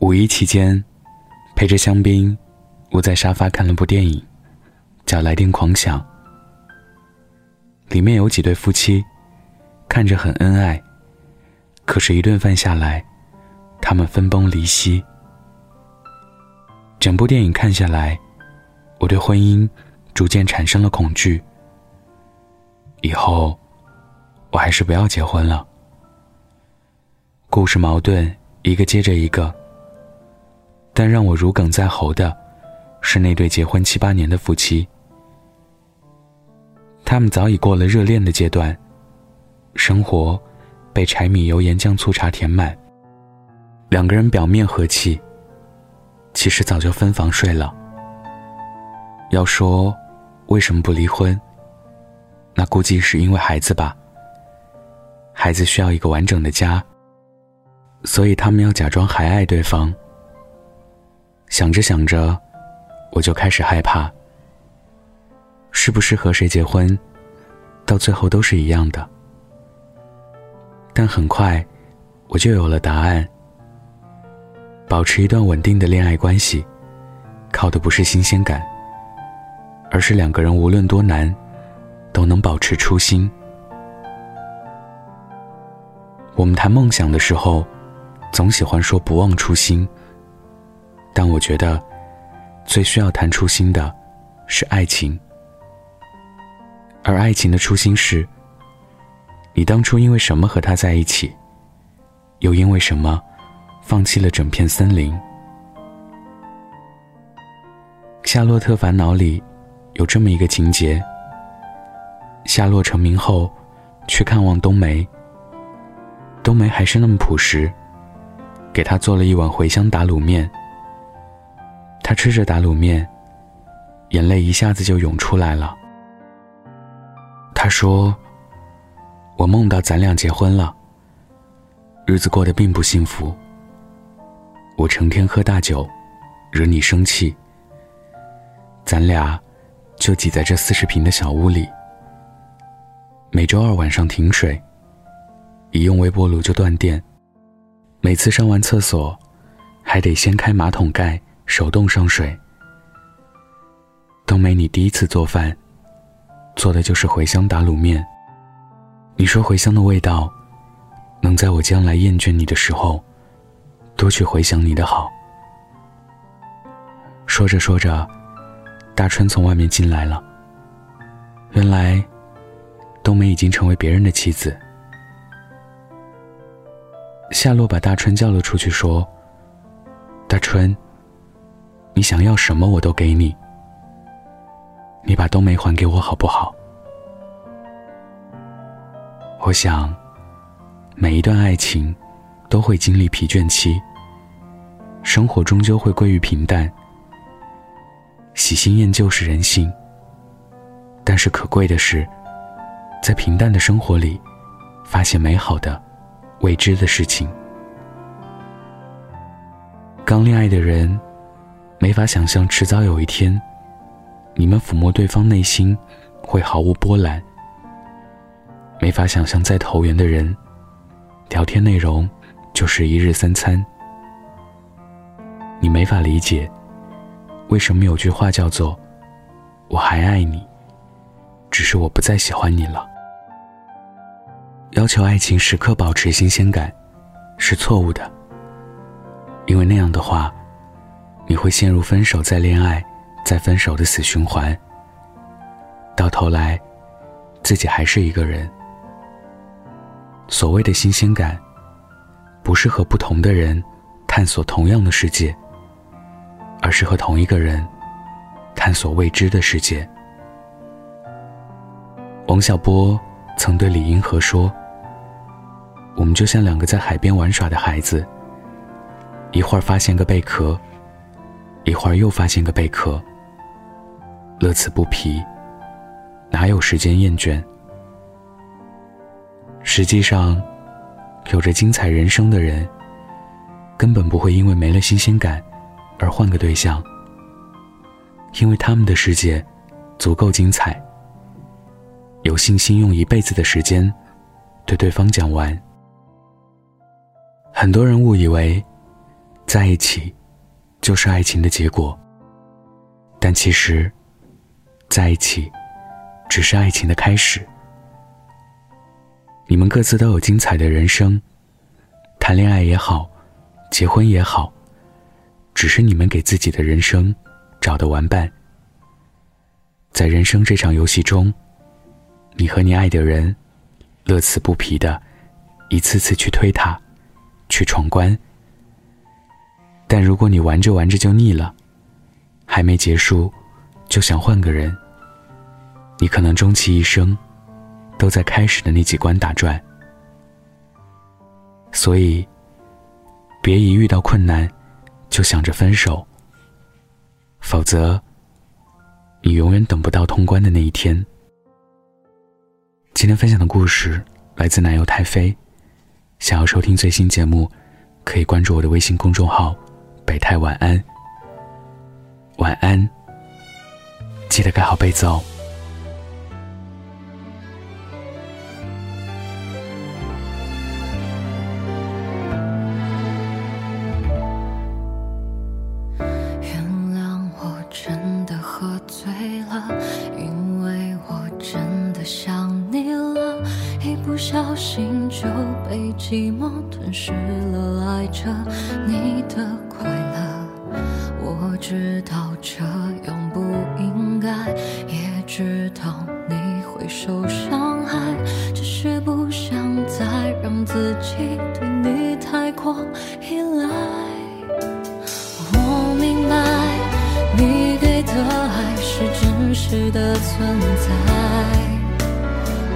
五一期间，陪着香槟，我在沙发看了部电影，叫《来电狂想》。里面有几对夫妻，看着很恩爱，可是，一顿饭下来，他们分崩离析。整部电影看下来，我对婚姻逐渐产生了恐惧。以后，我还是不要结婚了。故事矛盾一个接着一个，但让我如鲠在喉的，是那对结婚七八年的夫妻。他们早已过了热恋的阶段，生活被柴米油盐酱醋茶填满。两个人表面和气，其实早就分房睡了。要说为什么不离婚，那估计是因为孩子吧。孩子需要一个完整的家。所以他们要假装还爱对方。想着想着，我就开始害怕。是不是和谁结婚，到最后都是一样的？但很快，我就有了答案。保持一段稳定的恋爱关系，靠的不是新鲜感，而是两个人无论多难，都能保持初心。我们谈梦想的时候。总喜欢说不忘初心，但我觉得最需要谈初心的是爱情，而爱情的初心是：你当初因为什么和他在一起，又因为什么放弃了整片森林？《夏洛特烦恼》里有这么一个情节：夏洛成名后去看望冬梅，冬梅还是那么朴实。给他做了一碗茴香打卤面。他吃着打卤面，眼泪一下子就涌出来了。他说：“我梦到咱俩结婚了，日子过得并不幸福。我成天喝大酒，惹你生气。咱俩就挤在这四十平的小屋里，每周二晚上停水，一用微波炉就断电。”每次上完厕所，还得掀开马桶盖手动上水。冬梅，你第一次做饭，做的就是茴香打卤面。你说茴香的味道，能在我将来厌倦你的时候，多去回想你的好。说着说着，大春从外面进来了。原来，冬梅已经成为别人的妻子。夏洛把大春叫了出去，说：“大春，你想要什么我都给你。你把冬梅还给我好不好？”我想，每一段爱情都会经历疲倦期，生活终究会归于平淡，喜新厌旧是人性。但是可贵的是，在平淡的生活里，发现美好的。未知的事情，刚恋爱的人没法想象，迟早有一天，你们抚摸对方内心会毫无波澜；没法想象，再投缘的人，聊天内容就是一日三餐。你没法理解，为什么有句话叫做“我还爱你，只是我不再喜欢你了”。要求爱情时刻保持新鲜感，是错误的。因为那样的话，你会陷入分手再恋爱再分手的死循环。到头来，自己还是一个人。所谓的新鲜感，不是和不同的人探索同样的世界，而是和同一个人探索未知的世界。王小波曾对李银河说。我们就像两个在海边玩耍的孩子，一会儿发现个贝壳，一会儿又发现个贝壳，乐此不疲，哪有时间厌倦？实际上，有着精彩人生的人，根本不会因为没了新鲜感而换个对象，因为他们的世界足够精彩，有信心用一辈子的时间对对方讲完。很多人误以为，在一起就是爱情的结果，但其实，在一起只是爱情的开始。你们各自都有精彩的人生，谈恋爱也好，结婚也好，只是你们给自己的人生找的玩伴。在人生这场游戏中，你和你爱的人乐此不疲的一次次去推塔，去闯关。但如果你玩着玩着就腻了，还没结束就想换个人，你可能终其一生。都在开始的那几关打转，所以别一遇到困难就想着分手，否则你永远等不到通关的那一天。今天分享的故事来自奶油太妃，想要收听最新节目，可以关注我的微信公众号“北太晚安。晚安。记得盖好被子哦。原谅我真的喝醉了因为我真的想你了一不小心就被寂寞吞噬了爱着你的知道这样不应该，也知道你会受伤害，只是不想再让自己对你太过依赖。我明白你给的爱是真实的存在，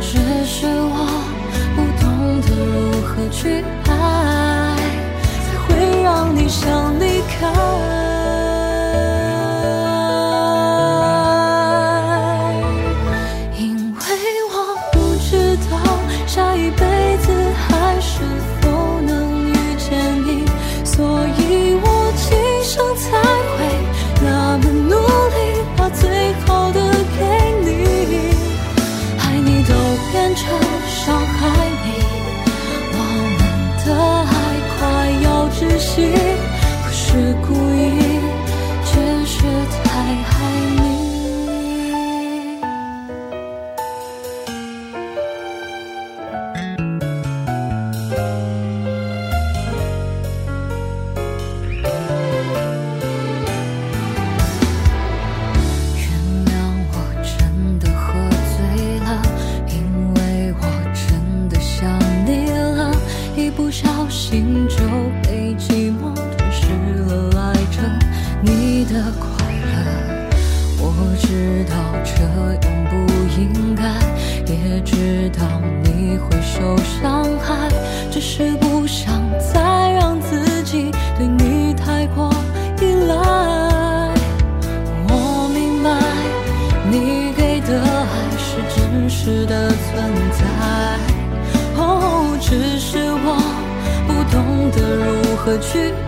只是我不懂得。如何去爱，才会让你想离是不想再让自己对你太过依赖。我明白，你给的爱是真实的存在，哦，只是我不懂得如何去。爱。